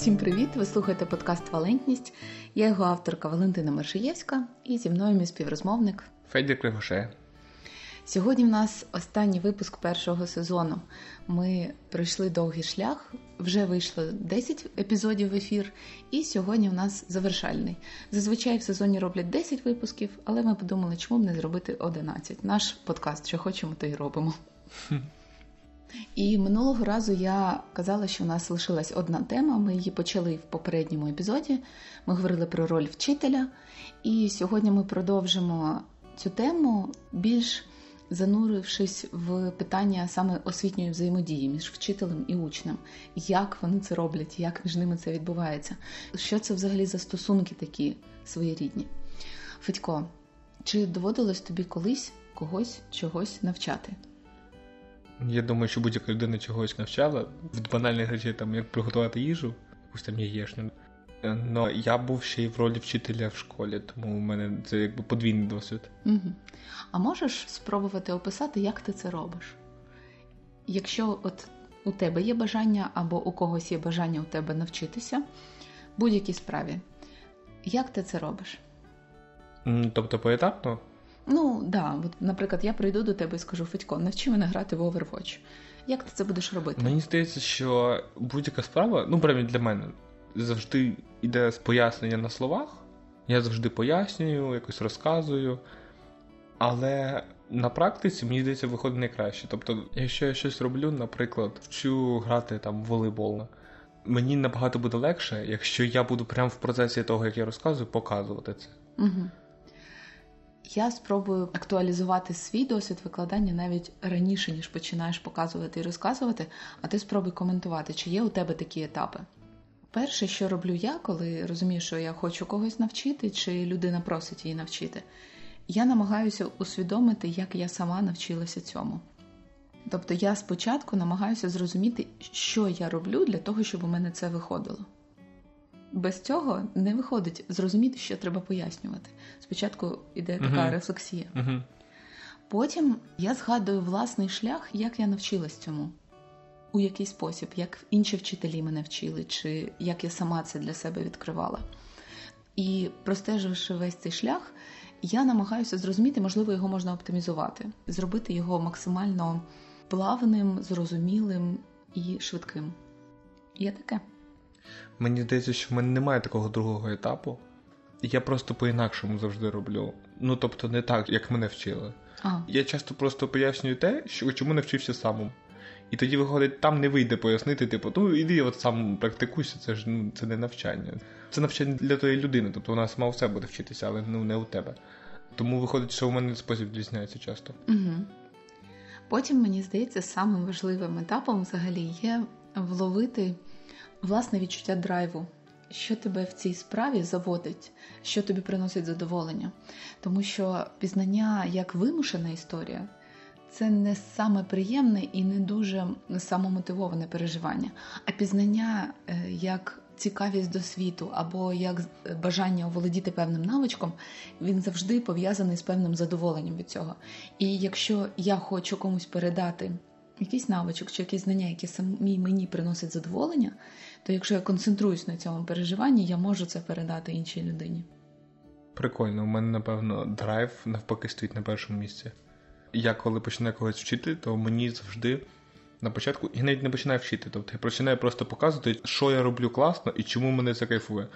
Всім привіт! Ви слухаєте подкаст Валентність. Я його авторка Валентина Маршиєвська і зі мною мій співрозмовник Федір Кривоше. Сьогодні в нас останній випуск першого сезону. Ми пройшли довгий шлях, вже вийшло 10 епізодів в ефір, і сьогодні в нас завершальний. Зазвичай в сезоні роблять 10 випусків, але ми подумали, чому б не зробити 11. Наш подкаст, що хочемо, то й робимо. І минулого разу я казала, що у нас лишилась одна тема. Ми її почали в попередньому епізоді. Ми говорили про роль вчителя, і сьогодні ми продовжимо цю тему більш занурившись в питання саме освітньої взаємодії між вчителем і учнем, як вони це роблять, як між ними це відбувається, що це взагалі за стосунки такі своєрідні. Федько, чи доводилось тобі колись когось чогось навчати? Я думаю, що будь-яка людина чогось навчала від банальних речей, там як приготувати їжу, якусь там яєшню. Но я був ще й в ролі вчителя в школі, тому у мене це якби подвійний досвід. Угу. А можеш спробувати описати, як ти це робиш? Якщо от у тебе є бажання або у когось є бажання у тебе навчитися будь-якій справі, як ти це робиш? Тобто поетапно? Ну, да, от, наприклад, я прийду до тебе і скажу, Федько, навчи мене грати в Overwatch. Як ти це будеш робити? Мені здається, що будь-яка справа, ну, принаймні для мене, завжди йде з пояснення на словах. Я завжди пояснюю, якось розказую. Але на практиці мені здається виходить найкраще. Тобто, якщо я щось роблю, наприклад, вчу грати там в волейбол, мені набагато буде легше, якщо я буду прямо в процесі того, як я розказую, показувати це. Угу. Я спробую актуалізувати свій досвід викладання навіть раніше, ніж починаєш показувати і розказувати, а ти спробуй коментувати, чи є у тебе такі етапи. Перше, що роблю я, коли розумію, що я хочу когось навчити, чи людина просить її навчити, я намагаюся усвідомити, як я сама навчилася цьому. Тобто я спочатку намагаюся зрозуміти, що я роблю для того, щоб у мене це виходило. Без цього не виходить зрозуміти, що треба пояснювати. Спочатку йде така uh-huh. рефлексія. Uh-huh. Потім я згадую власний шлях, як я навчилась цьому, у який спосіб, як інші вчителі мене вчили, чи як я сама це для себе відкривала. І простеживши весь цей шлях, я намагаюся зрозуміти, можливо, його можна оптимізувати, зробити його максимально плавним, зрозумілим і швидким. Є таке. Мені здається, що в мене немає такого другого етапу. Я просто по-інакшому завжди роблю. Ну тобто, не так, як мене вчили. А. Я часто просто пояснюю те, що чому не вчився самому. І тоді, виходить, там не вийде пояснити, типу, ну іди от сам практикуйся, це ж ну, це не навчання. Це навчання для тої людини, тобто вона сама у себе буде вчитися, але ну не у тебе. Тому виходить, що у мене спосіб відрізняється часто. Угу. Потім, мені здається, самим важливим етапом взагалі є вловити власне відчуття драйву. Що тебе в цій справі заводить, що тобі приносить задоволення. Тому що пізнання як вимушена історія це не саме приємне і не дуже самомотивоване переживання, а пізнання е, як цікавість до світу або як бажання оволодіти певним навичком, він завжди пов'язаний з певним задоволенням від цього. І якщо я хочу комусь передати якийсь навичок чи якісь знання, які самі мені приносять задоволення, то якщо я концентруюсь на цьому переживанні, я можу це передати іншій людині. Прикольно, у мене, напевно, драйв навпаки стоїть на першому місці. Я коли починаю когось вчити, то мені завжди на початку я навіть не починаю вчити. Тобто я починаю просто показувати, що я роблю класно і чому мене це кайфує.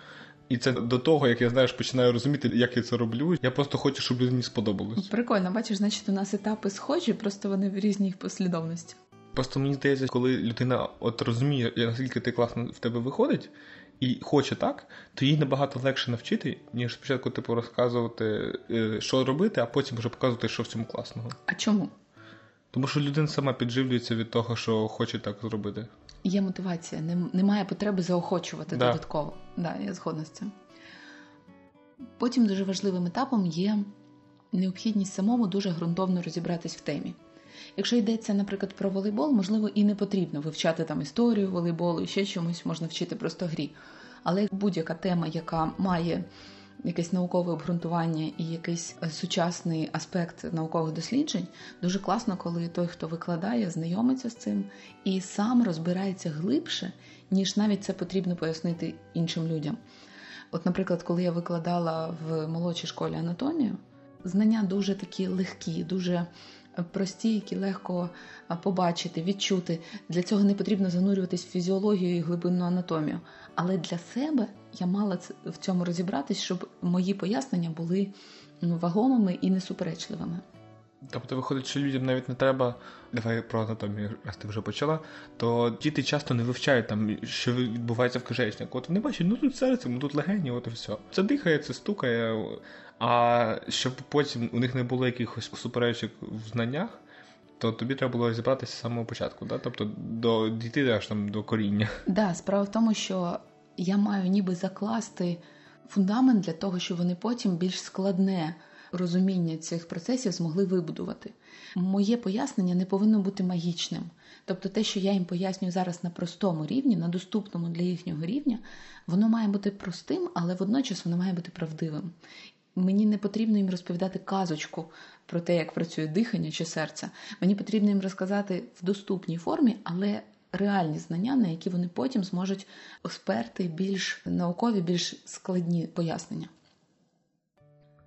І це до того, як я знаєш, починаю розуміти, як я це роблю. Я просто хочу, щоб людині сподобалось. Прикольно, бачиш, значить, у нас етапи схожі, просто вони в різній послідовності. Просто мені здається, коли людина от розуміє, наскільки ти класно в тебе виходить, і хоче так, то їй набагато легше навчити, ніж спочатку типу розказувати, е, що робити, а потім вже показувати, що в цьому класного. А чому? Тому що людина сама підживлюється від того, що хоче так зробити. Є мотивація, немає потреби заохочувати да. додатково. Да, я згодна з цим. Потім дуже важливим етапом є необхідність самому дуже ґрунтовно розібратись в темі. Якщо йдеться, наприклад, про волейбол, можливо, і не потрібно вивчати там історію волейболу і ще чомусь можна вчити просто грі. Але будь-яка тема, яка має якесь наукове обґрунтування і якийсь сучасний аспект наукових досліджень, дуже класно, коли той, хто викладає, знайомиться з цим і сам розбирається глибше, ніж навіть це потрібно пояснити іншим людям. От, наприклад, коли я викладала в молодшій школі анатомію, знання дуже такі легкі, дуже прості, які легко побачити, відчути. Для цього не потрібно занурюватись в фізіологію і глибинну анатомію. Але для себе я мала в цьому розібратись, щоб мої пояснення були ну, вагомими і несуперечливими. Тобто, виходить, що людям навіть не треба, давай про анатомію, раз ти вже почала, то діти часто не вивчають там, що відбувається в кишечнику. От вони бачать, ну тут серце, ну тут легені, от і все. Це дихає, це стукає. А щоб потім у них не було якихось суперечок в знаннях, то тобі треба було зібратися з самого початку, да? тобто до дійти аж там до коріння. Да, справа в тому, що я маю ніби закласти фундамент для того, щоб вони потім більш складне розуміння цих процесів змогли вибудувати. Моє пояснення не повинно бути магічним. Тобто те, що я їм пояснюю зараз на простому рівні, на доступному для їхнього рівня, воно має бути простим, але водночас воно має бути правдивим. Мені не потрібно їм розповідати казочку про те, як працює дихання чи серце. Мені потрібно їм розказати в доступній формі, але реальні знання, на які вони потім зможуть сперти більш наукові, більш складні пояснення.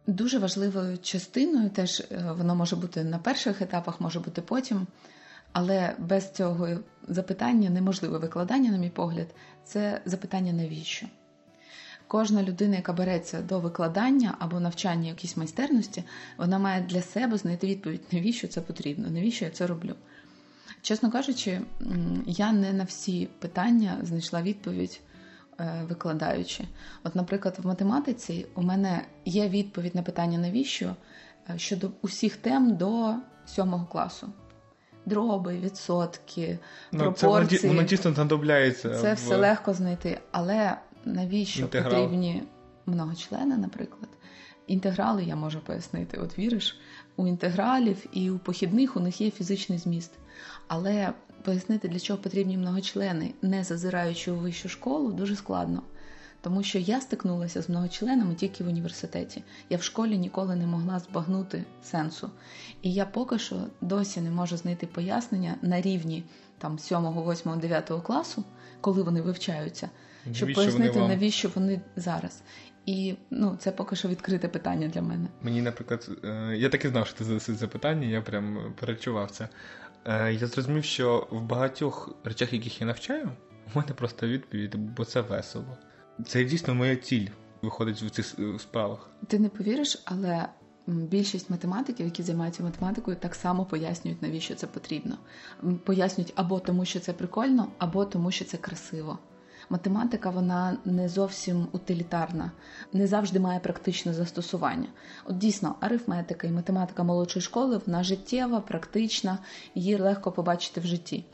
Дуже важливою частиною, теж е, воно може бути на перших етапах, може бути потім, але без цього запитання неможливе викладання, на мій погляд, це запитання навіщо. Кожна людина, яка береться до викладання або навчання якійсь майстерності, вона має для себе знайти відповідь, навіщо це потрібно, навіщо я це роблю. Чесно кажучи, я не на всі питання знайшла відповідь е, викладаючи. От, наприклад, в математиці у мене є відповідь на питання навіщо е, щодо усіх тем до сьомого класу. Дроби, відсотки, ну, пропорції. Це воно дійсно знадобляється. Це все легко знайти. Але навіщо Інтеграл. потрібні многочлени, наприклад? Інтеграли я можу пояснити. От віриш, у інтегралів і у похідних у них є фізичний зміст. Але пояснити, для чого потрібні многочлени, не зазираючи у вищу школу, дуже складно. Тому що я стикнулася з многочленами тільки в університеті. Я в школі ніколи не могла збагнути сенсу. І я поки що досі не можу знайти пояснення на рівні там 7, 8, 9 класу, коли вони вивчаються, щоб навіщо пояснити, вони навіщо вони зараз. І ну, це поки що відкрите питання для мене. Мені, наприклад, е, я так і знав, що ти задаси це питання, я прям перечував це. Е, я зрозумів, що в багатьох речах, яких я навчаю, у мене просто відповідь, бо це весело. Це дійсно моя ціль виходить в цих справах. Ти не повіриш, але більшість математиків, які займаються математикою, так само пояснюють, навіщо це потрібно. Пояснюють або тому, що це прикольно, або тому, що це красиво. Математика вона не зовсім утилітарна, не завжди має практичне застосування. От дійсно, арифметика і математика молодшої школи вона життєва, практична, її легко побачити в житті.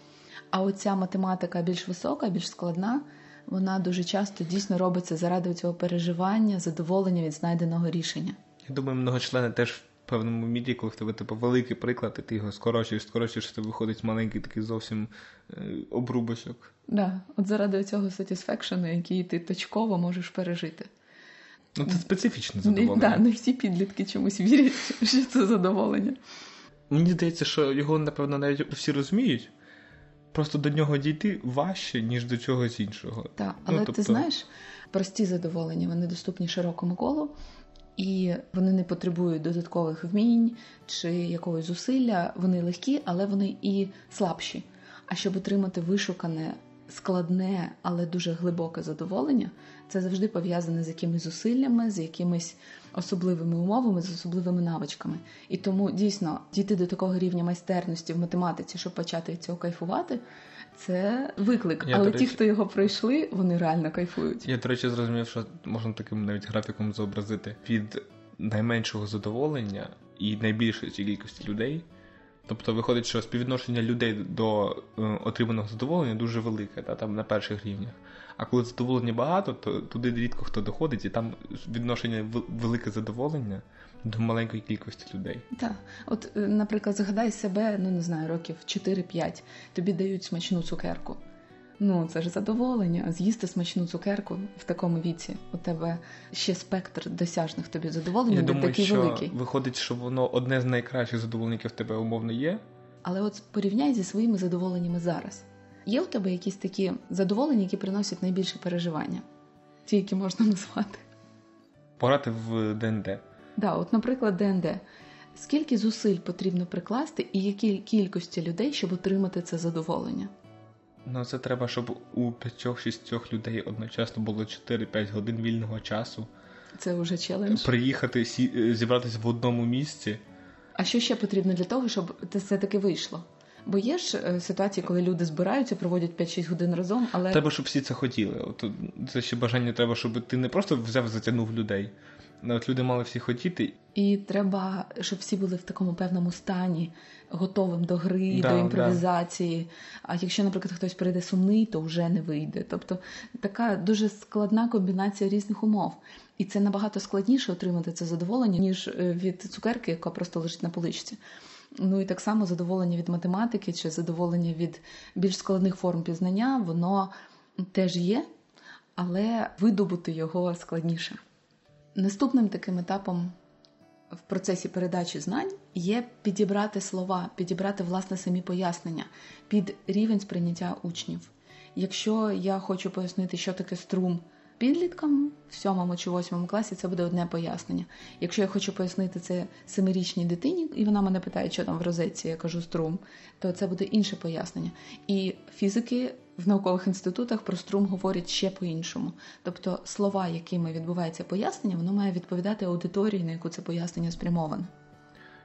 А оця математика більш висока, більш складна, вона дуже часто дійсно робиться заради цього переживання, задоволення від знайденого рішення. Я думаю, многочлени теж певному мірі, коли в тебе типу, великий приклад, і ти його скорочуєш, скорочуєш, то виходить маленький такий зовсім е, обрубочок. Да, от заради цього satisfaction, який ти точково можеш пережити. Ну, це специфічне задоволення. Так, не всі підлітки чомусь вірять, що це задоволення. Мені здається, що його, напевно, навіть всі розуміють. Просто до нього дійти важче, ніж до чогось іншого. Так, ну, але ну, тобто... ти знаєш, прості задоволення, вони доступні широкому колу, і вони не потребують додаткових вмінь чи якогось зусилля. Вони легкі, але вони і слабші. А щоб отримати вишукане складне, але дуже глибоке задоволення, це завжди пов'язане з якимись зусиллями, з якимись особливими умовами, з особливими навичками. І тому дійсно дійти до такого рівня майстерності в математиці, щоб почати цього кайфувати. Це виклик, я, але речі... ті, хто його пройшли, вони реально кайфують. Я, до речі, зрозумів, що можна таким навіть графіком зобразити від найменшого задоволення і найбільшої кількості людей Тобто виходить, що співвідношення людей до е, отриманого задоволення дуже велике, та, там на перших рівнях. А коли задоволення багато, то туди рідко хто доходить, і там відношення велике задоволення до маленької кількості людей. Так, от, е, наприклад, згадай себе, ну не знаю, років 4-5, тобі дають смачну цукерку. Ну, це ж задоволення. З'їсти смачну цукерку в такому віці. У тебе ще спектр досяжних тобі задоволень, Я думаю, такий що великий. виходить, що воно одне з найкращих задоволень, яке в тебе умовно є. Але от порівняй зі своїми задоволеннями зараз. Є у тебе якісь такі задоволення, які приносять найбільше переживання? Ті, які можна назвати? Пограти в ДНД. Да, от, наприклад, ДНД. Скільки зусиль потрібно прикласти і які кількості людей, щоб отримати це задоволення? Ну, це треба, щоб у 5-6 людей одночасно було 4-5 годин вільного часу. Це вже челендж. Приїхати, сі... е, зібратися в одному місці. А що ще потрібно для того, щоб це все-таки вийшло? Бо є ж е, ситуації, коли люди збираються, проводять 5-6 годин разом, але Треба, щоб всі це хотіли. От це ще бажання треба, щоб ти не просто взяв, затягнув людей. От люди мали всі хотіти. і треба, щоб всі були в такому певному стані, готовим до гри, Да, до імпровізації. А якщо, наприклад, хтось прийде сумний, то вже не вийде. Тобто така дуже складна комбінація різних умов. І це набагато складніше отримати це задоволення, ніж е, від цукерки, яка просто лежить на поличці. Ну і так само задоволення від математики чи задоволення від більш складних форм пізнання, воно теж є, але видобути його складніше. Наступним таким етапом в процесі передачі знань є підібрати слова, підібрати власне самі пояснення під рівень сприйняття учнів. Якщо я хочу пояснити, що таке струм підліткам в сьомому чи восьмому класі, це буде одне пояснення. Якщо я хочу пояснити це семирічній дитині, і вона мене питає, що там в розетці, я кажу струм, то це буде інше пояснення. І фізики в наукових інститутах про струм говорять ще по-іншому. Тобто слова, якими відбувається пояснення, воно має відповідати аудиторії, на яку це пояснення спрямоване.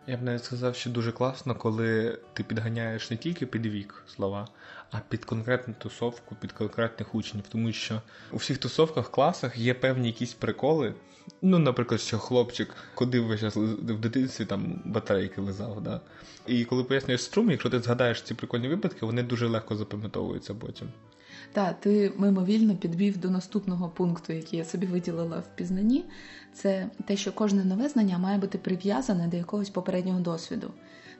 Я б навіть сказав, що дуже класно, коли ти підганяєш не тільки під вік слова, а під конкретну тусовку, під конкретних учнів. Тому що у всіх тусовках, класах є певні якісь приколи. Ну, наприклад, що хлопчик ходив весь час в дитинстві там батарейки лизав. Да? І коли пояснюєш струм, якщо ти згадаєш ці прикольні випадки, вони дуже легко запам'ятовуються потім. Так, ти мимовільно підвів до наступного пункту, який я собі виділила в пізнанні. Це те, що кожне нове знання має бути прив'язане до якогось попереднього досвіду,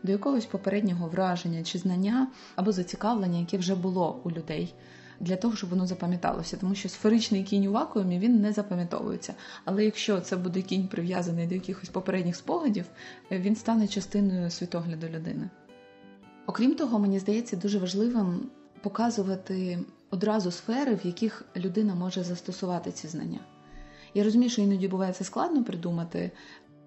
до якогось попереднього враження чи знання або зацікавлення, яке вже було у людей, для того, щоб воно запам'яталося. Тому що сферичний кінь у вакуумі він не запам'ятовується. Але якщо це буде кінь прив'язаний до якихось попередніх спогадів, він стане частиною світогляду людини. Окрім того, мені здається дуже важливим показувати одразу сфери, в яких людина може застосувати ці знання. Я розумію, що іноді буває це складно придумати.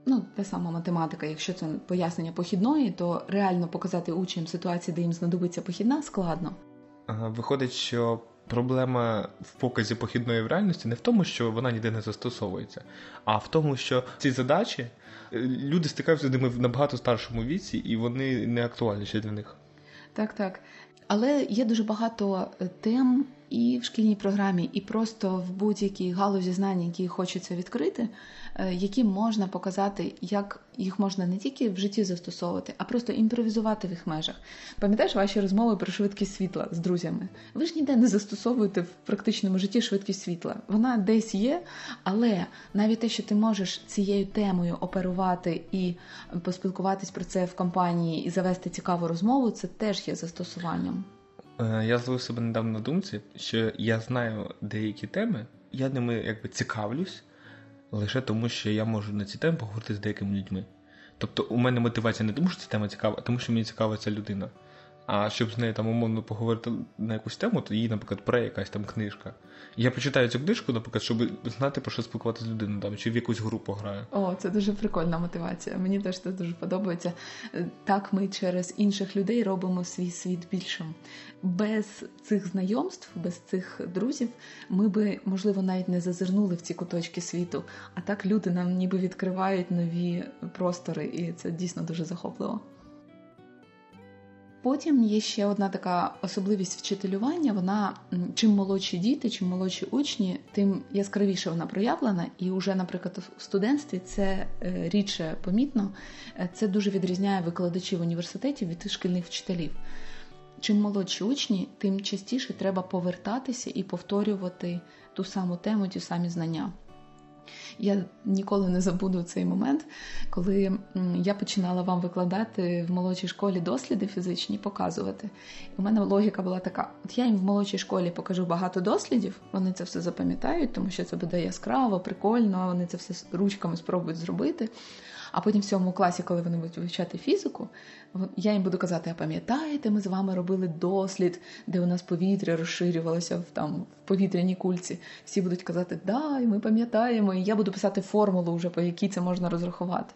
Ну, та сама математика, якщо це пояснення похідної, то реально показати учням ситуації, де їм знадобиться похідна, складно. Ага, Виходить, що проблема в показі похідної в реальності не в тому, що вона ніде не застосовується, а в тому, що ці задачі е, люди стикаються з ними в набагато старшому віці, і вони не актуальніші для них. Так, так. Але є дуже багато е, тем і в шкільній програмі, і просто в будь-якій галузі знань, які хочеться відкрити, е, які можна показати, як їх можна не тільки в житті застосовувати, а просто імпровізувати в їх межах. Пам'ятаєш ваші розмови про швидкість світла з друзями? Ви ж ніде не застосовуєте в практичному житті швидкість світла. Вона десь є, але навіть те, що ти можеш цією темою оперувати і поспілкуватись про це в компанії і завести цікаву розмову, це теж є застосуванням. Е, Я зловив себе недавно на думці, що я знаю деякі теми, я ними якби цікавлюсь лише тому, що я можу на ці теми поговорити з деякими людьми. Тобто у мене мотивація не тому, що ця тема цікава, а тому, що мені цікава ця людина. А щоб з нею там умовно поговорити на якусь тему, то їй, наприклад, про якась там книжка. Я почитаю цю книжку, наприклад, щоб знати про що спілкуватися з людиною там, чи в якусь гру пограю. О, це дуже прикольна мотивація. Мені теж це дуже подобається. Так ми через інших людей робимо свій світ більшим. Без цих знайомств, без цих друзів, ми би, можливо, навіть не зазирнули в ці куточки світу. А так люди нам ніби відкривають нові простори, і це дійсно дуже захопливо. Потім є ще одна така особливість вчителювання. Вона чим молодші діти, чим молодші учні, тим яскравіше вона проявлена. І вже, наприклад, в студентстві це рідше помітно. Це дуже відрізняє викладачів університетів від шкільних вчителів. Чим молодші учні, тим частіше треба повертатися і повторювати ту саму тему, ті самі знання. Я ніколи не забуду цей момент, коли я починала вам викладати в молодшій школі досліди фізичні, показувати. І у мене логіка була така: от я їм в молодшій школі покажу багато дослідів, вони це все запам'ятають, тому що це буде яскраво, прикольно, вони це все ручками спробують зробити. А потім в сьомому класі, коли вони будуть вивчати фізику, я їм буду казати: а пам'ятаєте, ми з вами робили дослід, де у нас повітря розширювалося в там в повітряній кульці. Всі будуть казати, да, і ми пам'ятаємо, і я буду писати формулу, вже по якій це можна розрахувати.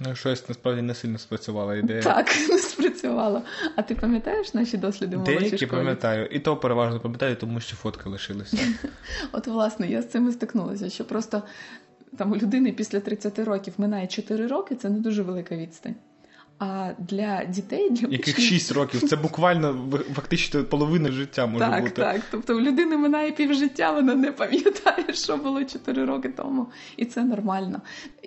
Ну, щось насправді не сильно спрацювала ідея. Так, не спрацювала. А ти пам'ятаєш наші досліди Деякі школі? пам'ятаю, і то переважно пам'ятаю, тому що фотки лишилися. От, власне, я з цим і стикнулася, що просто там у людини після 30 років минає 4 роки, це не дуже велика відстань. А для дітей, для Яких учнів... 6 років? Це буквально фактично половина життя може так, бути. Так, Тобто у людини минає півжиття, вона не пам'ятає, що було 4 роки тому, і це нормально.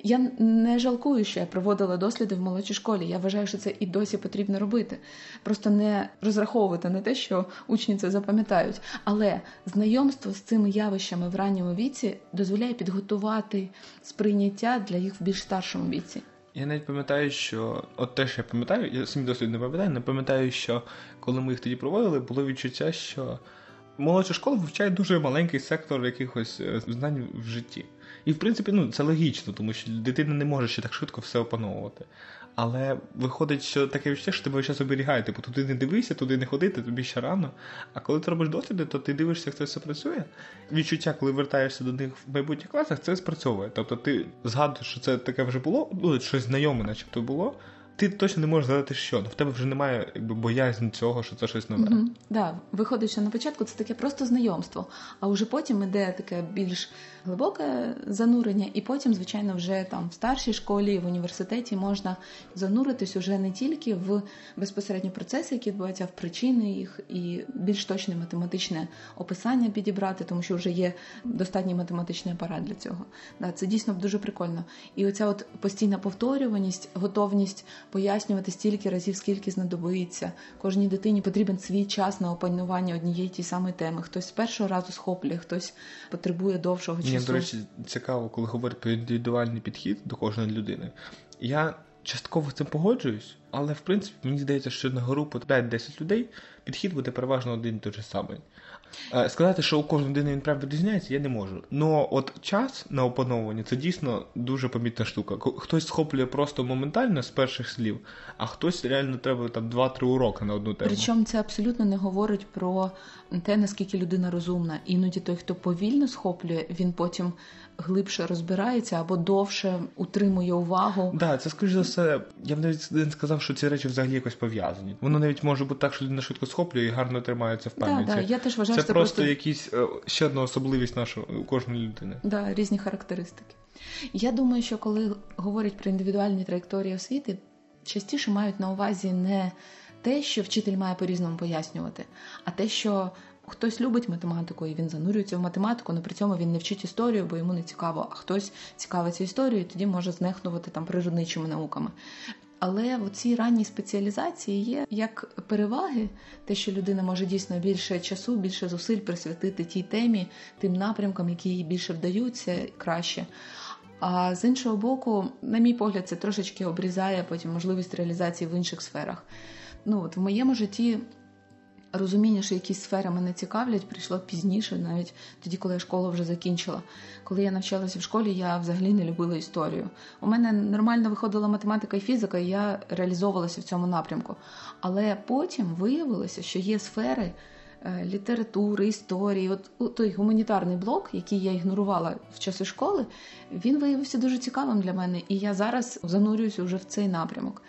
Я не жалкую, що я проводила досліди в молодшій школі. Я вважаю, що це і досі потрібно робити. Просто не розраховувати на те, що учні це запам'ятають. Але знайомство з цими явищами в ранньому віці дозволяє підготувати сприйняття для їх в більш старшому віці. Я навіть пам'ятаю, що от те, що я пам'ятаю, я самі досвід не пам'ятаю, не пам'ятаю, що коли ми їх тоді проводили, було відчуття, що молодша школа вивчає дуже маленький сектор якихось е, знань в житті. І в принципі, ну це логічно, тому що дитина не може ще так швидко все опановувати. Але виходить, що таке відчуття, що тебе час оберігає, типу туди не дивися, туди не ходити, тобі ще рано. А коли ти робиш досліди, то ти дивишся, як це все працює. Відчуття, коли вертаєшся до них в майбутніх класах, це спрацьовує. Тобто ти згадуєш, що це таке вже було, ну щось знайоме, начебто було. Ти точно не можеш згадати, що в тебе вже немає якби боязнь цього, що це щось нове. Угу. Да, виходить, що на початку це таке просто знайомство, а вже потім іде таке більш глибоке занурення, і потім, звичайно, вже там в старшій школі, в університеті можна зануритись уже не тільки в безпосередні процеси, які відбуваються а в причини їх, і більш точне математичне описання підібрати, тому що вже є достатній математичний апарат для цього. Це дійсно дуже прикольно. І оця от постійна повторюваність, готовність пояснювати стільки разів, скільки знадобиться. Кожній дитині потрібен свій час на опанування однієї тієї самої теми. Хтось з першого разу схоплює, хтось потребує довшого часу. Мені, до речі, цікаво, коли говорять про індивідуальний підхід до кожної людини. Я частково з цим погоджуюсь, але в принципі мені здається, що на групу 5-10 людей підхід буде переважно один і той же самий. Е, сказати, що у кожної людини він прям відрізняється, я не можу. Ну от час на опановування це дійсно дуже помітна штука. Хтось схоплює просто моментально з перших слів, а хтось реально треба там 2-3 уроки на одну тему. Причому це абсолютно не говорить про те, наскільки людина розумна. Іноді той, хто повільно схоплює, він потім глибше розбирається або довше утримує увагу. Так, да, це скоріш за все. Я б навіть не сказав, що ці речі взагалі якось пов'язані. Воно навіть може бути так, що людина швидко схоплює і гарно тримається в пам'яті. Да, да. Я теж вважаю, це що просто, просто якісь е, ще одна особливість нашої кожної людини. Да, різні характеристики. Я думаю, що коли говорять про індивідуальні траєкторії освіти, частіше мають на увазі не те, що вчитель має по-різному пояснювати, а те, що хтось любить математику і він занурюється в математику, але при цьому він не вчить історію, бо йому не цікаво, а хтось цікавиться історією, і тоді може знехнувати там природничими науками. Але в цій ранній спеціалізації є як переваги, те, що людина може дійсно більше часу, більше зусиль присвятити тій темі, тим напрямкам, які їй більше вдаються краще. А з іншого боку, на мій погляд, це трошечки обрізає потім можливість реалізації в інших сферах. Ну от в моєму житті розуміння, що якісь сфери мене цікавлять, прийшло пізніше, навіть тоді, коли я школу вже закінчила. Коли я навчалася в школі, я взагалі не любила історію. У мене нормально виходила математика і фізика, і я реалізовувалася в цьому напрямку. Але потім виявилося, що є сфери. Літератури, історії, от той гуманітарний блок, який я ігнорувала в часи школи, він виявився дуже цікавим для мене, і я зараз занурююся вже в цей напрямок.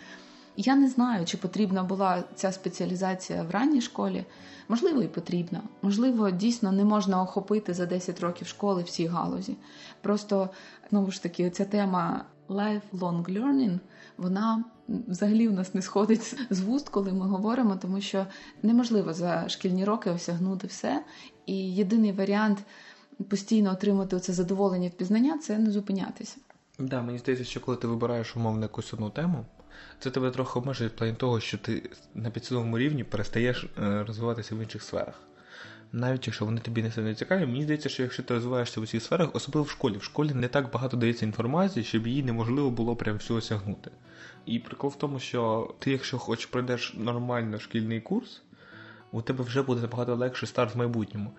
Я не знаю, чи потрібна була ця спеціалізація в ранній школі. Можливо, і потрібна. Можливо, дійсно не можна охопити за 10 років школи всі галузі. Просто знову ж таки, ця тема lifelong learning, вона взагалі в нас не сходить з вуст, коли ми говоримо, тому що неможливо за шкільні роки осягнути все. І єдиний варіант постійно отримати це задоволення від пізнання це не зупинятися. Да, мені здається, що коли ти вибираєш умовно якусь одну тему. Це тебе трохи обмежує в плані того, що ти на підсвідомому рівні перестаєш розвиватися в інших сферах. навіть якщо вони тобі не сильно цікаві, мені здається, що якщо ти розвиваєшся в цих сферах, особливо в школі, в школі не так багато дається інформації, щоб її неможливо було прям всю осягнути. І прикол в тому, що ти, якщо хоч пройдеш нормально шкільний курс, у тебе вже буде набагато легше старт в майбутньому.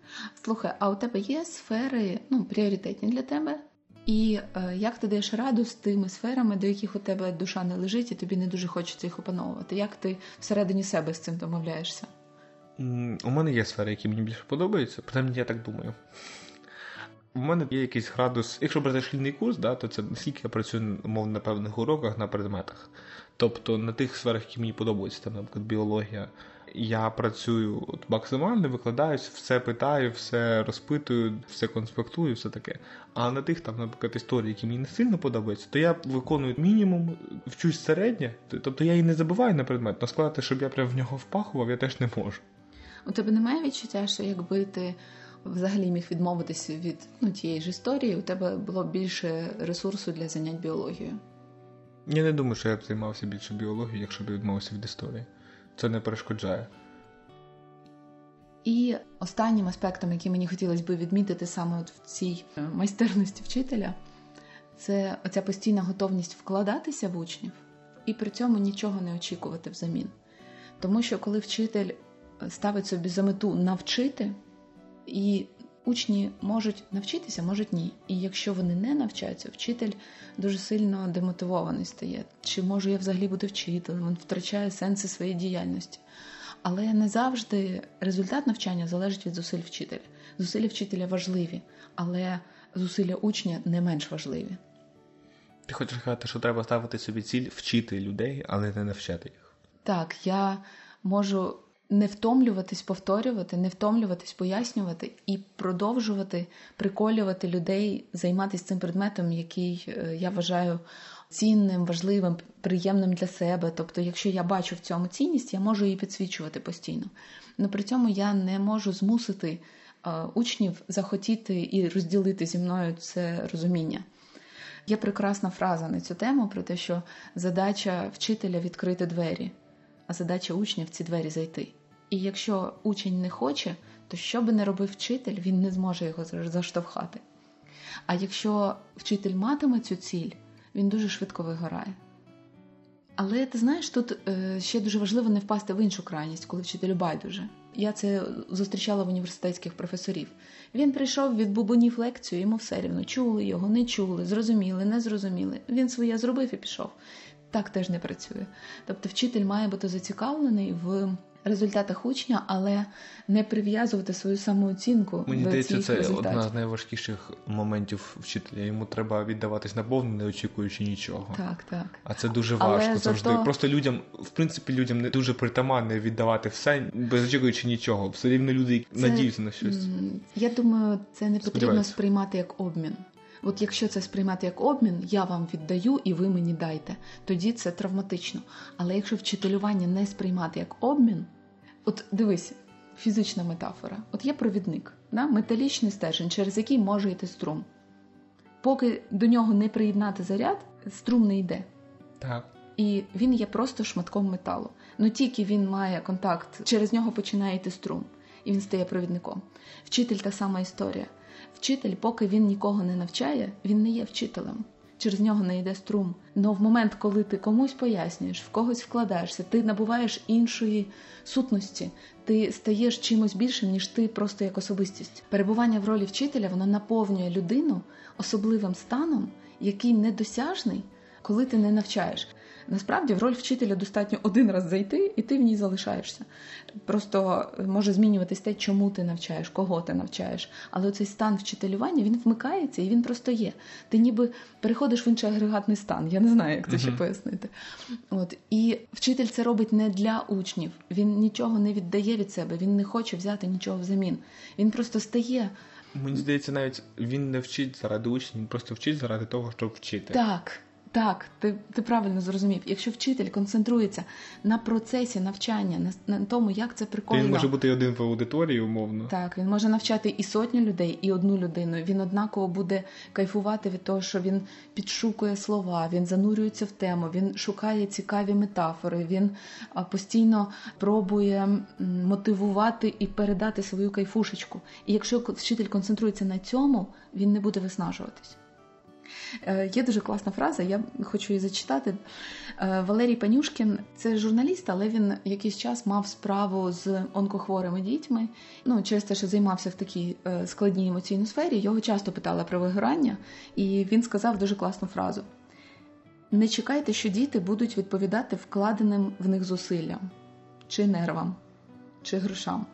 Слухай, а у тебе є сфери ну, пріоритетні для тебе? І е, як ти даєш раду з тими сферами, до яких у тебе душа не лежить, і тобі не дуже хочеться їх опановувати? Як ти всередині себе з цим домовляєшся? У мене є сфери, які мені більше подобаються, принаймні я так думаю. У мене є якийсь градус. Якщо брати шкільний курс, да, то це наскільки я працюю, умовно, на певних уроках, на предметах. Тобто на тих сферах, які мені подобаються, там, наприклад, біологія, я працюю от максимально, викладаюсь, все питаю, все розпитую, все конспектую, все таке. А на тих, там, наприклад, історії, які мені не сильно подобаються, то я виконую мінімум, вчусь середнє, тобто я її не забуваю на предмет, але сказати, щоб я прям в нього впахував, я теж не можу. У тебе немає відчуття, що якби ти взагалі міг відмовитися від ну, тієї ж історії, у тебе було більше ресурсу для занять біологією? Я не думаю, що я б займався більше біологією, якщо б відмовився від історії. Це не перешкоджає. І останнім аспектом, який мені хотілося б відмітити саме от в цій е, майстерності вчителя, це оця постійна готовність вкладатися в учнів і при цьому нічого не очікувати взамін. Тому що коли вчитель ставить собі за мету навчити, і учні можуть навчитися, можуть ні. І якщо вони не навчаються, вчитель дуже сильно демотивований стає. Чи можу я взагалі бути вчителем? Він втрачає сенси своєї діяльності. Але не завжди результат навчання залежить від зусиль вчителя. Зусилля вчителя важливі, але зусилля учня не менш важливі. Ти хочеш сказати, що треба ставити собі ціль вчити людей, але не навчати їх. Так, я можу не втомлюватись, повторювати, не втомлюватись, пояснювати і продовжувати приколювати людей, займатися цим предметом, який е, я вважаю цінним, важливим, приємним для себе. Тобто, якщо я бачу в цьому цінність, я можу її підсвічувати постійно. Але при цьому я не можу змусити е, учнів захотіти і розділити зі мною це розуміння. Є прекрасна фраза на цю тему про те, що задача вчителя відкрити двері, а задача учня в ці двері зайти. І якщо учень не хоче, то що би не робив вчитель, він не зможе його заштовхати. А якщо вчитель матиме цю ціль, він дуже швидко вигорає. Але ти знаєш, тут е, ще дуже важливо не впасти в іншу крайність, коли вчителю байдуже. Я це зустрічала в університетських професорів. Він прийшов від бубонів лекцію, йому все рівно чули його, не чули, зрозуміли, не зрозуміли. Він своє зробив і пішов. Так теж не працює. Тобто, вчитель має бути зацікавлений в результатах учня, але не прив'язувати свою самооцінку. Мені здається, це результатів. одна з найважкіших моментів вчителя. Йому треба віддаватись наповну, не очікуючи нічого. Так, так. А це дуже Але важко завжди. зато... Просто людям, в принципі, людям не дуже притаманне віддавати все, без очікуючи нічого. Все рівно люди це... надіються на щось. Я думаю, це не потрібно сприймати як обмін. От якщо це сприймати як обмін, я вам віддаю і ви мені дайте, тоді це травматично. Але якщо вчителювання не сприймати як обмін, от дивись, фізична метафора: от є провідник, да? металічний стержень, через який може йти струм. Поки до нього не приєднати заряд, струм не йде. Так. І він є просто шматком металу. Ну тільки він має контакт, через нього починає йти струм, і він стає провідником. Вчитель та сама історія. Вчитель, поки він нікого не навчає, він не є вчителем. Через нього не йде струм. Но в момент, коли ти комусь пояснюєш, в когось вкладаєшся, ти набуваєш іншої сутності, ти стаєш чимось більшим, ніж ти просто як особистість. Перебування в ролі вчителя воно наповнює людину особливим станом, який недосяжний, коли ти не навчаєш. Насправді в роль вчителя достатньо один раз зайти, і ти в ній залишаєшся. Просто може змінюватись те, чому ти навчаєш, кого ти навчаєш. Але цей стан вчителювання він вмикається і він просто є. Ти ніби переходиш в інший агрегатний стан. Я не знаю, як це uh-huh. ще пояснити. От І вчитель це робить не для учнів. Він нічого не віддає від себе, він не хоче взяти нічого взамін. Він просто стає. Мені здається, навіть він не вчить заради учнів, він просто вчить заради того, щоб вчити. Так. Так, ти ти правильно зрозумів. Якщо вчитель концентрується на процесі навчання, на, на тому, як це прикольно. Він може бути один в аудиторії, умовно. Так, він може навчати і сотню людей, і одну людину. Він однаково буде кайфувати від того, що він підшукує слова, він занурюється в тему, він шукає цікаві метафори, він постійно пробує мотивувати і передати свою кайфушечку. І якщо вчитель концентрується на цьому, він не буде виснажуватись. Е, є дуже класна фраза, я хочу її зачитати. Е, Валерій Панюшкін це журналіст, але він якийсь час мав справу з онкохворими дітьми. Ну, через те, що займався в такій е, складній емоційній сфері, його часто питали про вигорання, і він сказав дуже класну фразу: не чекайте, що діти будуть відповідати вкладеним в них зусиллям, чи нервам, чи грошам.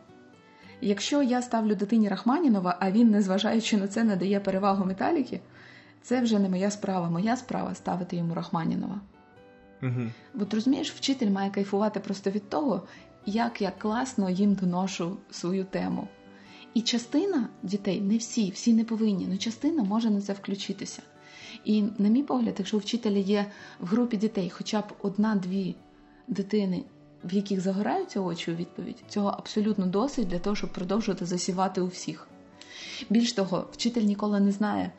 Якщо я ставлю дитині Рахманінова, а він, незважаючи на це, надає перевагу металіки, це вже не моя справа. Моя справа ставити йому Рахманінова. Угу. От розумієш, вчитель має кайфувати просто від того, як я класно їм доношу свою тему. І частина дітей, не всі, всі не повинні, але частина може на це включитися. І, на мій погляд, якщо у вчителя є в групі дітей хоча б одна-дві дитини, в яких загораються очі у відповідь, цього абсолютно досить для того, щоб продовжувати засівати у всіх. Більш того, вчитель ніколи не знає,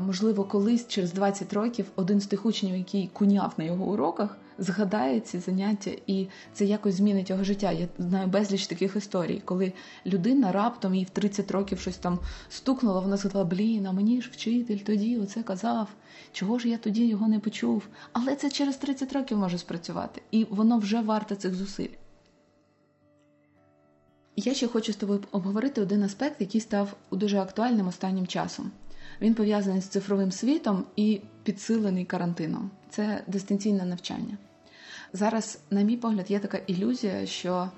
можливо, колись через 20 років один з тих учнів, який куняв на його уроках, згадає ці заняття, і це якось змінить його життя. Я знаю безліч таких історій, коли людина раптом їй в 30 років щось там стукнула, вона сказала, блін, а мені ж вчитель тоді оце казав. Чого ж я тоді його не почув? Але це через 30 років може спрацювати, і воно вже варте цих зусиль. Я ще хочу з тобою обговорити один аспект, який став дуже актуальним останнім часом. Він пов'язаний з цифровим світом і підсилений карантином. Це дистанційне навчання. Зараз, на мій погляд, є така ілюзія, що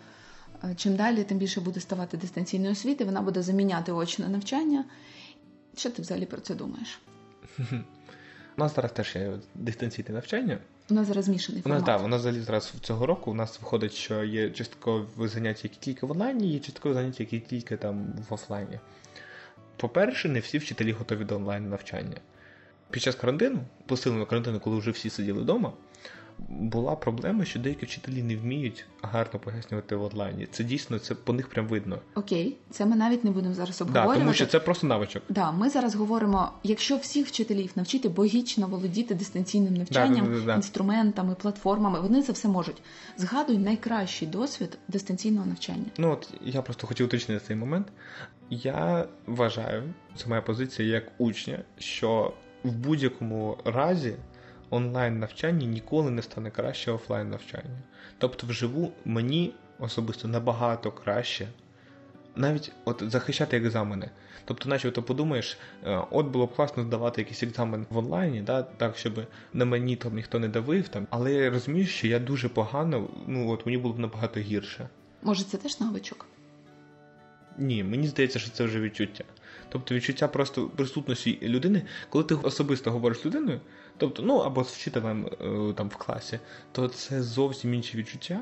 е, чим далі, тим більше буде ставати дистанційної освіти, вона буде заміняти очне навчання. Що ти взагалі про це думаєш? У нас зараз теж є дистанційне навчання. У нас зараз змішаний формат. У нас, так, у нас взагалі зараз цього року у нас виходить, що є часткові заняття, які тільки в онлайні, є часткові заняття, які тільки там в офлайні. По-перше, не всі вчителі готові до онлайн навчання. Під час карантину, посиленого карантину, коли вже всі сиділи вдома, була проблема, що деякі вчителі не вміють гарно пояснювати в онлайні. Це дійсно це по них прям видно. Окей, це ми навіть не будемо зараз обговорювати. Да, тому що це просто навичок. Да, ми зараз говоримо, якщо всіх вчителів навчити богічно володіти дистанційним навчанням, да, да, да, інструментами, платформами, вони це все можуть. Згадуй найкращий досвід дистанційного навчання. Ну от я просто хотів уточнити цей момент. Я вважаю, це моя позиція як учня, що в будь-якому разі онлайн навчання ніколи не стане краще офлайн навчання. Тобто, вживу мені особисто набагато краще. Навіть от захищати екзамени. Тобто, наче ти подумаєш, е, от було б класно здавати якийсь екзамен в онлайні, да, так, щоб на мені там ніхто не давив, там, але я розумію, що я дуже погано, ну от мені було б набагато гірше. Може, це теж навичок? Ні, мені здається, що це вже відчуття. Тобто відчуття просто присутності людини, коли ти особисто говориш з людиною, тобто, ну або з вчителем там в класі, то це зовсім інші відчуття.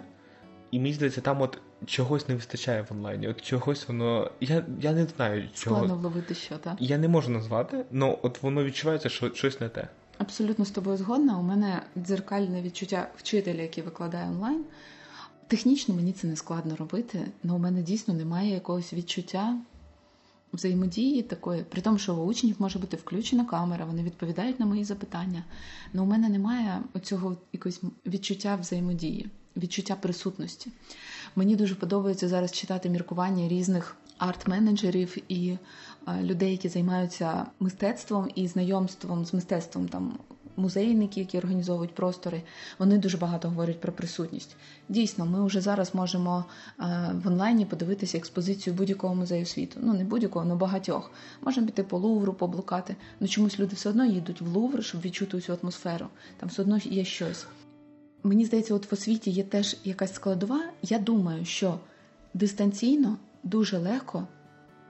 І мені здається, там от чогось не вистачає в онлайні. От чогось воно. Я я не знаю, чого. Складно вловити що, так? Я не можу назвати, але от воно відчувається, що щось не те. Абсолютно з тобою згодна. У мене дзеркальне відчуття вчителя, який викладає онлайн. Технічно мені це не складно робити, але у мене дійсно немає якогось відчуття взаємодії такої, при тому, що у учнів може бути включена камера, вони відповідають на мої запитання. Але у мене немає цього якогось відчуття взаємодії, відчуття присутності. Мені дуже подобається зараз читати міркування різних арт-менеджерів і людей, які займаються мистецтвом і знайомством з мистецтвом там музейники, які організовують простори, вони дуже багато говорять про присутність. Дійсно, ми вже зараз можемо е, в онлайні подивитися експозицію будь-якого музею світу. Ну не будь-якого, але багатьох. Можемо піти по Лувру, поблукати. Ну чомусь люди все одно їдуть в Лувр, щоб відчути цю атмосферу. Там все одно є щось. Мені здається, от в освіті є теж якась складова. Я думаю, що дистанційно дуже легко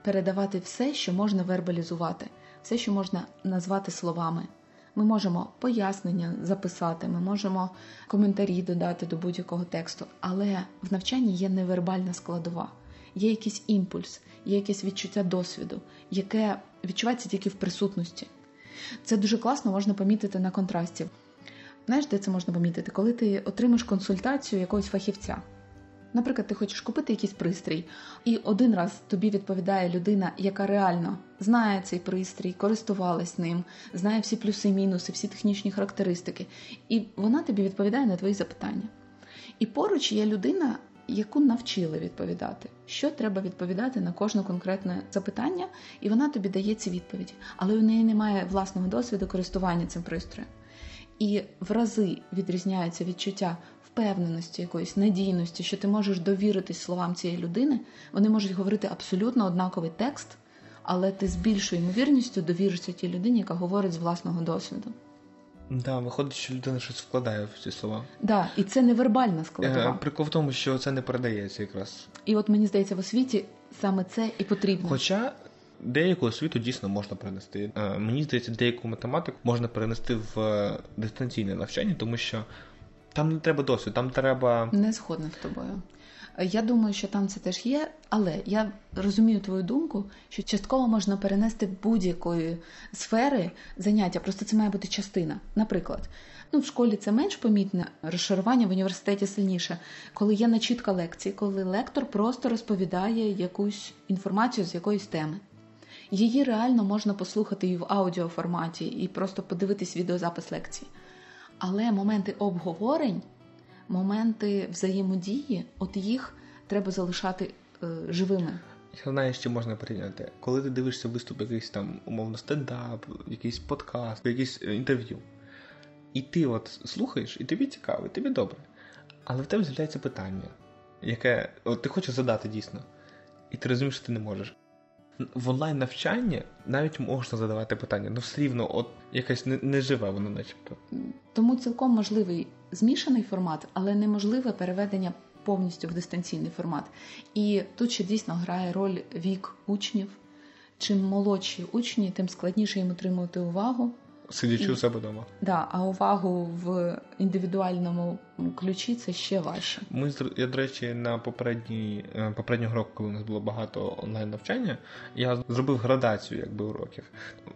передавати все, що можна вербалізувати, все, що можна назвати словами. Ми можемо пояснення записати, ми можемо коментарі додати до будь-якого тексту, але в навчанні є невербальна складова, є якийсь імпульс, є якесь відчуття досвіду, яке відчувається тільки в присутності. Це дуже класно можна помітити на контрасті. Знаєш, де це можна помітити? Коли ти отримаєш консультацію якогось фахівця. Наприклад, ти хочеш купити якийсь пристрій, і один раз тобі відповідає людина, яка реально знає цей пристрій, користувалась ним, знає всі плюси мінуси, всі технічні характеристики, і вона тобі відповідає на твої запитання. І поруч є людина, яку навчили відповідати, що треба відповідати на кожне конкретне запитання, і вона тобі дає ці відповіді. Але у неї немає власного досвіду користування цим пристроєм. І в рази відрізняється відчуття впевненості, якоїсь надійності, що ти можеш довіритись словам цієї людини. Вони можуть говорити абсолютно однаковий текст, але ти з більшою ймовірністю довіришся тій людині, яка говорить з власного досвіду. Да, виходить, що людина щось вкладає в ці слова. Да, і це невербальна Е, складова. Прикол в тому, що це не передається якраз. І от мені здається, в освіті саме це і потрібно. Хоча деяку освіту дійсно можна перенести. Е, Мені здається, деяку математику можна перенести в е, дистанційне навчання, тому що там не треба досвід, там треба. Не згодна з тобою. Я думаю, що там це теж є, але я розумію твою думку, що частково можна перенести будь-якої сфери заняття, просто це має бути частина. Наприклад, ну в школі це менш помітне, розшарування в університеті сильніше, коли є начітка лекції, коли лектор просто розповідає якусь інформацію з якоїсь теми. Її реально можна послухати і в аудіоформаті, і просто подивитись відеозапис лекції. Але моменти обговорень, моменти взаємодії, от їх треба залишати е, живими. Я знаю, що можна порівняти. Коли ти дивишся виступ, якийсь там умовно стендап, якийсь подкаст, якийсь е, інтерв'ю, і ти от слухаєш, і тобі цікаво, і тобі добре. Але в тебе з'являється питання, яке от ти хочеш задати дійсно, і ти розумієш, що ти не можеш. В онлайн навчанні навіть можна задавати питання, але все рівно, от якась не, не живе воно, начебто. Тому цілком можливий змішаний формат, але неможливе переведення повністю в дистанційний формат. І тут ще дійсно грає роль вік учнів. Чим молодші учні, тим складніше їм отримувати увагу. Сидячи І- у себе вдома. Да, а увагу в індивідуальному ключі це ще важче. Ми я, до речі, на попередній е, попереднього року, коли у нас було багато онлайн навчання, я зробив градацію якби уроків.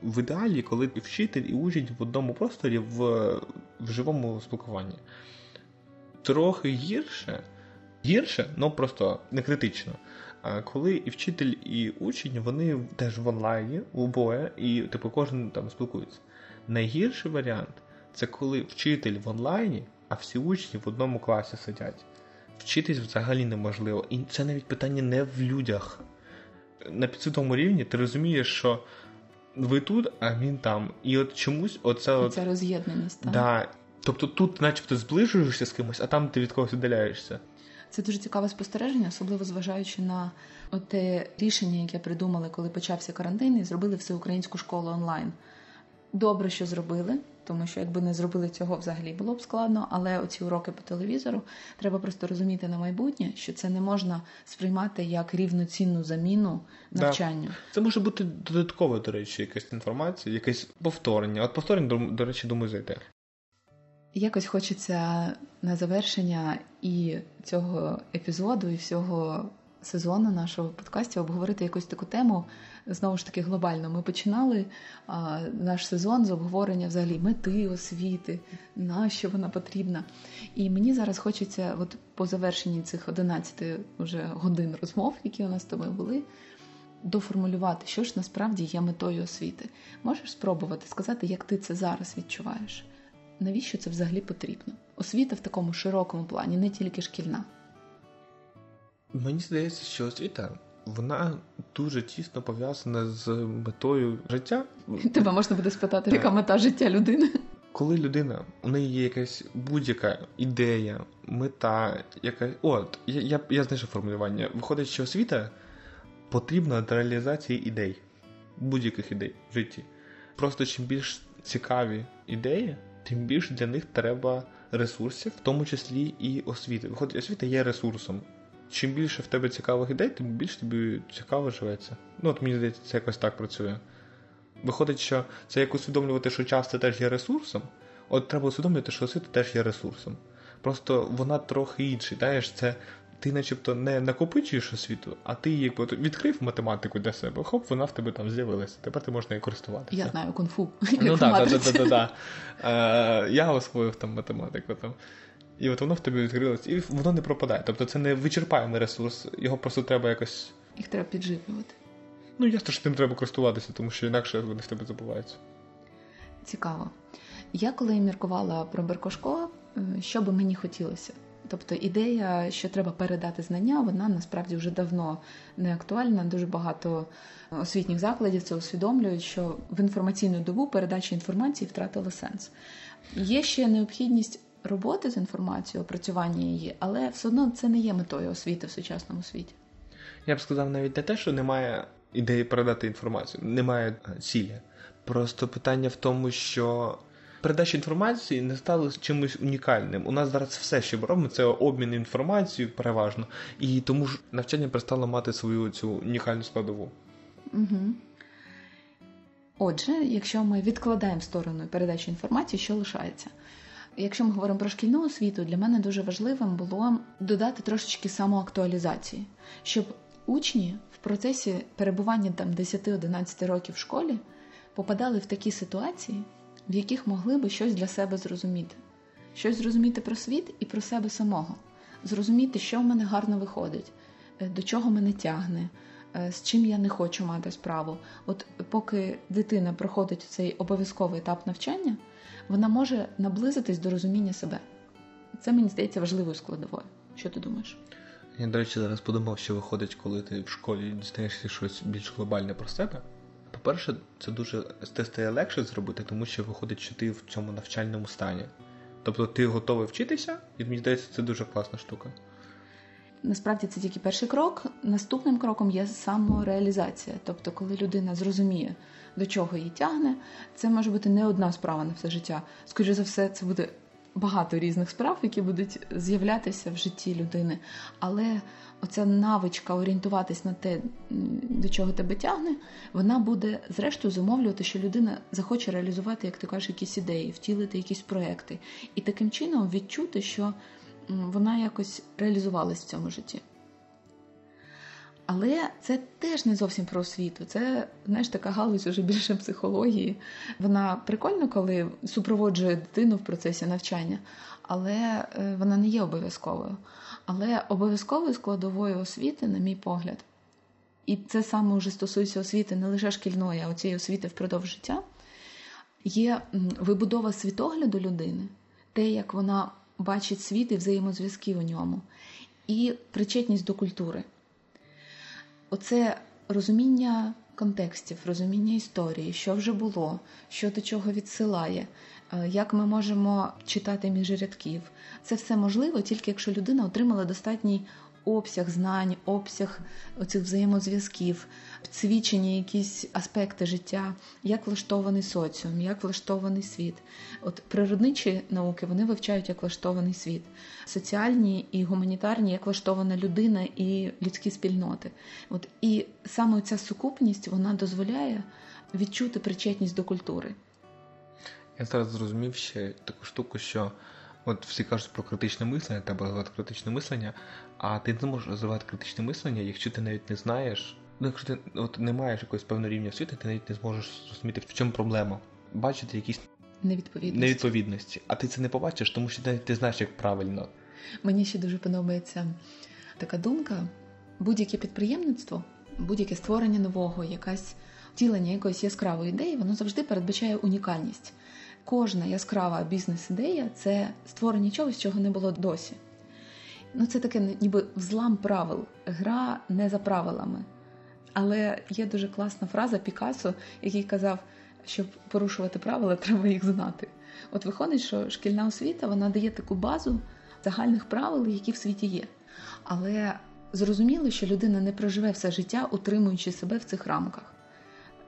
В ідеалі, коли і вчитель і учень в одному просторі в, в живому спілкуванні. Трохи гірше, гірше, ну просто не критично. А коли і вчитель, і учень, вони теж в онлайні, обоє, і типу кожен там спілкується. Найгірший варіант це коли вчитель в онлайні, а всі учні в одному класі сидять. Вчитись взагалі неможливо. І це навіть питання не в людях. На підсвідомому рівні ти розумієш, що ви тут, а він там. І от чомусь оце І от. Це роз'єднаність. так. Да. Тобто тут, начебто, зближуєшся з кимось, а там ти від когось віддаляєшся. Це дуже цікаве спостереження, особливо зважаючи на те рішення, яке придумали, коли почався карантин, і зробили всеукраїнську школу онлайн. Добре, що зробили, тому що якби не зробили цього, взагалі було б складно. Але оці уроки по телевізору треба просто розуміти на майбутнє, що це не можна сприймати як рівноцінну заміну Да. Це може бути додатково, до речі, якась інформація, якесь повторення. От повторення, до- до речі, думаю, зайде. Якось хочеться на завершення і цього епізоду, і всього сезону нашого подкасту обговорити якусь таку тему знову ж таки глобально. Ми починали а, наш сезон з обговорення взагалі мети освіти, на що вона потрібна. І мені зараз хочеться, от по завершенні цих 11 уже годин розмов, які у нас з тобою були. Доформулювати, що ж насправді є метою освіти. Можеш спробувати сказати, як ти це зараз відчуваєш? Навіщо це взагалі потрібно? Освіта в такому широкому плані, не тільки шкільна. Мені здається, що освіта вона дуже тісно пов'язана з метою життя. Тебе можна буде спитати, яка мета життя людини? Коли людина, у неї є якась будь-яка ідея, мета, якась. От, я, я, я знайшов формулювання. Виходить, що освіта потрібна для реалізації ідей, будь-яких ідей в житті. Просто чим більш цікаві ідеї, тим більше для них треба ресурсів, в тому числі і освіти. Виходить, освіта є ресурсом. Чим більше в тебе цікавих ідей, тим більше тобі цікаво живеться. Ну, от мені здається, це якось так працює. Виходить, що це як усвідомлювати, що час це теж є ресурсом. От треба усвідомлювати, що освіта теж є ресурсом. Просто вона трохи інший. Знаєш, це ти начебто не накопичуєш освіту, а ти якби відкрив математику для себе, хоп, вона в тебе там з'явилася. Тепер ти можеш нею користуватися. Я знаю кунг-фу. Ну так, так, так, так. Я освоїв там математику. там. І от воно в тобі відкрилось, і воно не пропадає. Тобто це не вичерпаємий ресурс, його просто треба якось. Їх треба підживлювати. Ну, ясно, що тим треба користуватися, тому що інакше вони в тебе забуваються. Цікаво. Я коли міркувала про Беркошко, е, що би мені хотілося. Тобто ідея, що треба передати знання, вона насправді вже давно не актуальна. Дуже багато освітніх закладів це усвідомлюють, що в інформаційну добу передача інформації втратила сенс. Є ще необхідність роботи з інформацією, опрацювання її, але все одно це не є метою освіти в сучасному світі. Я б сказав навіть не те, що немає ідеї передати інформацію, немає цілі. Просто питання в тому, що передача інформації не стала чимось унікальним. У нас зараз все, що ми робимо, це обмін інформацією переважно, і тому ж навчання перестало мати свою цю унікальну складову. Угу. Отже, якщо ми відкладаємо в сторону передачу інформації, що лишається? Якщо ми говоримо про шкільну освіту, для мене дуже важливим було додати трошечки самоактуалізації, щоб учні в процесі перебування там 10-11 років в школі попадали в такі ситуації, в яких могли би щось для себе зрозуміти, щось зрозуміти про світ і про себе самого, зрозуміти, що в мене гарно виходить, е, до чого мене тягне. Е, з чим я не хочу мати справу. От поки дитина проходить цей обов'язковий етап навчання, вона може наблизитись до розуміння себе. Це мені здається важливою складовою. Що ти думаєш? Я, до речі, зараз подумав, що виходить, коли ти в школі дізнаєшся щось більш глобальне про себе. По-перше, це дуже це стає легше зробити, тому що виходить, що ти в цьому навчальному стані. Тобто ти готовий вчитися, і мені здається, це дуже класна штука. Насправді це тільки перший крок. Наступним кроком є самореалізація. Тобто, коли людина зрозуміє, до чого її тягне, це може бути не одна справа на все життя. Скоріше за все, це буде багато різних справ, які будуть з'являтися в житті людини. Але оця навичка орієнтуватись на те, до чого тебе тягне, вона буде зрештою зумовлювати, що людина захоче реалізувати, як ти кажеш, якісь ідеї, втілити якісь проекти, і таким чином відчути, що вона якось реалізувалась в цьому житті. Але це теж не зовсім про освіту. Це знаєш, така галузь уже більше психології. Вона прикольна, коли супроводжує дитину в процесі навчання, але е, вона не є обов'язковою. Але обов'язковою складовою освіти, на мій погляд, і це саме вже стосується освіти не лише шкільної, а цієї освіти впродовж життя, є вибудова світогляду людини, те, як вона бачить світ і взаємозв'язки у ньому, і причетність до культури. Оце розуміння контекстів, розуміння історії, що вже було, що до чого відсилає, е, як ми можемо читати між рядків. Це все можливо тільки якщо людина отримала достатній обсяг знань, обсяг оцих взаємозв'язків, цвічені якісь аспекти життя, як влаштований соціум, як влаштований світ. От природничі науки вони вивчають як влаштований світ, соціальні і гуманітарні, як влаштована людина і людські спільноти. От І саме ця сукупність вона дозволяє відчути причетність до культури. Я зараз зрозумів ще таку штуку, що От всі кажуть про критичне мислення, треба розвивати критичне мислення, а ти не можеш розвивати критичне мислення, якщо ти навіть не знаєш. Ну, якщо ти от не маєш якогось певного рівня освіти, ти навіть не зможеш зрозуміти, в чому проблема. Бачити якісь невідповідності. невідповідності. А ти це не побачиш, тому що ти знаєш, як правильно. Мені ще дуже подобається така думка: будь-яке підприємництво, будь-яке створення нового, якась втілення якоїсь яскравої ідеї, воно завжди передбачає унікальність кожна яскрава бізнес-ідея це створення чогось, чого не було досі. Ну, Це таке ніби взлам правил, гра не за правилами. Але є дуже класна фраза Пікассо, який казав, щоб порушувати правила, треба їх знати. От виходить, що шкільна освіта вона дає таку базу загальних правил, які в світі є. Але зрозуміло, що людина не проживе все життя, утримуючи себе в цих рамках.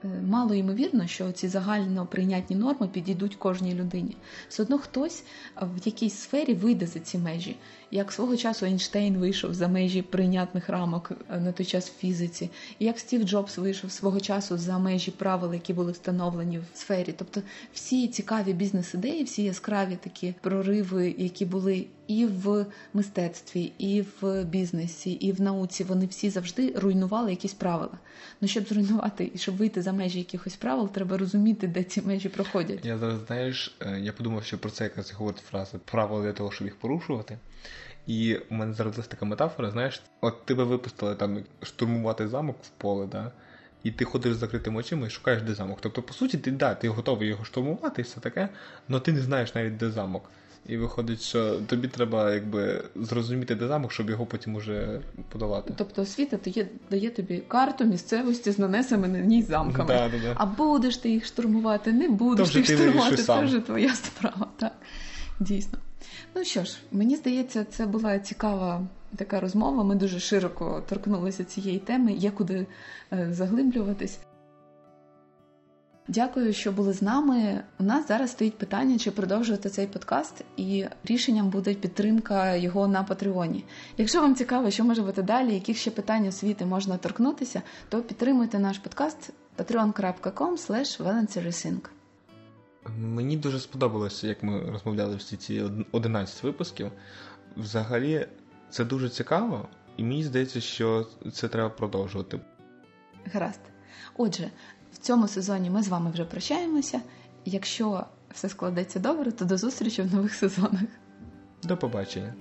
Е, мало ймовірно, що ці загально прийнятні норми підійдуть кожній людині. Все одно хтось в якійсь сфері вийде за ці межі. Як свого часу Ейнштейн вийшов за межі прийнятних рамок е, на той час в фізиці, і як Стів Джобс вийшов свого часу за межі правил, які були встановлені в сфері. Тобто всі цікаві бізнес-ідеї, всі яскраві такі прориви, які були і в мистецтві, і в бізнесі, і в науці вони всі завжди руйнували якісь правила. Ну щоб зруйнувати і щоб вийти за межі якихось правил, треба розуміти, де ці межі проходять. Я зараз знаєш, е, я подумав, що про це якраз говорить фраза правила для того, щоб їх порушувати. І у мене зараз така метафора, знаєш, от тебе випустили там штурмувати замок в поле, да? і ти ходиш з закритими очима і шукаєш, де замок. Тобто, по суті, ти да, ти готовий його штурмувати і все таке, але ти не знаєш навіть, де замок. І виходить, що тобі треба якби зрозуміти, де замок, щоб його потім уже подолати. Тобто освіта дає, дає тобі карту місцевості з нанесеними на ній замками. Да, да, да. А будеш ти їх штурмувати, не будеш То ти їх штурмувати, це вже твоя справа. Так, дійсно. Ну що ж, мені здається, це була цікава така розмова. Ми дуже широко торкнулися цієї теми, є куди е, заглиблюватись. Дякую, що були з нами. У нас зараз стоїть питання, чи продовжувати цей подкаст, і рішенням буде підтримка його на Патреоні. Якщо вам цікаво, що може бути далі, яких ще питань освіти можна торкнутися, то підтримуйте наш подкаст patreon.com. Мені дуже сподобалося, як ми розмовляли всі ці од- 11 випусків. Взагалі, це дуже цікаво, і мені здається, що це треба продовжувати. Гаразд. Отже, в цьому сезоні ми з вами вже прощаємося. Якщо все складеться добре, то до зустрічі в нових сезонах. До побачення.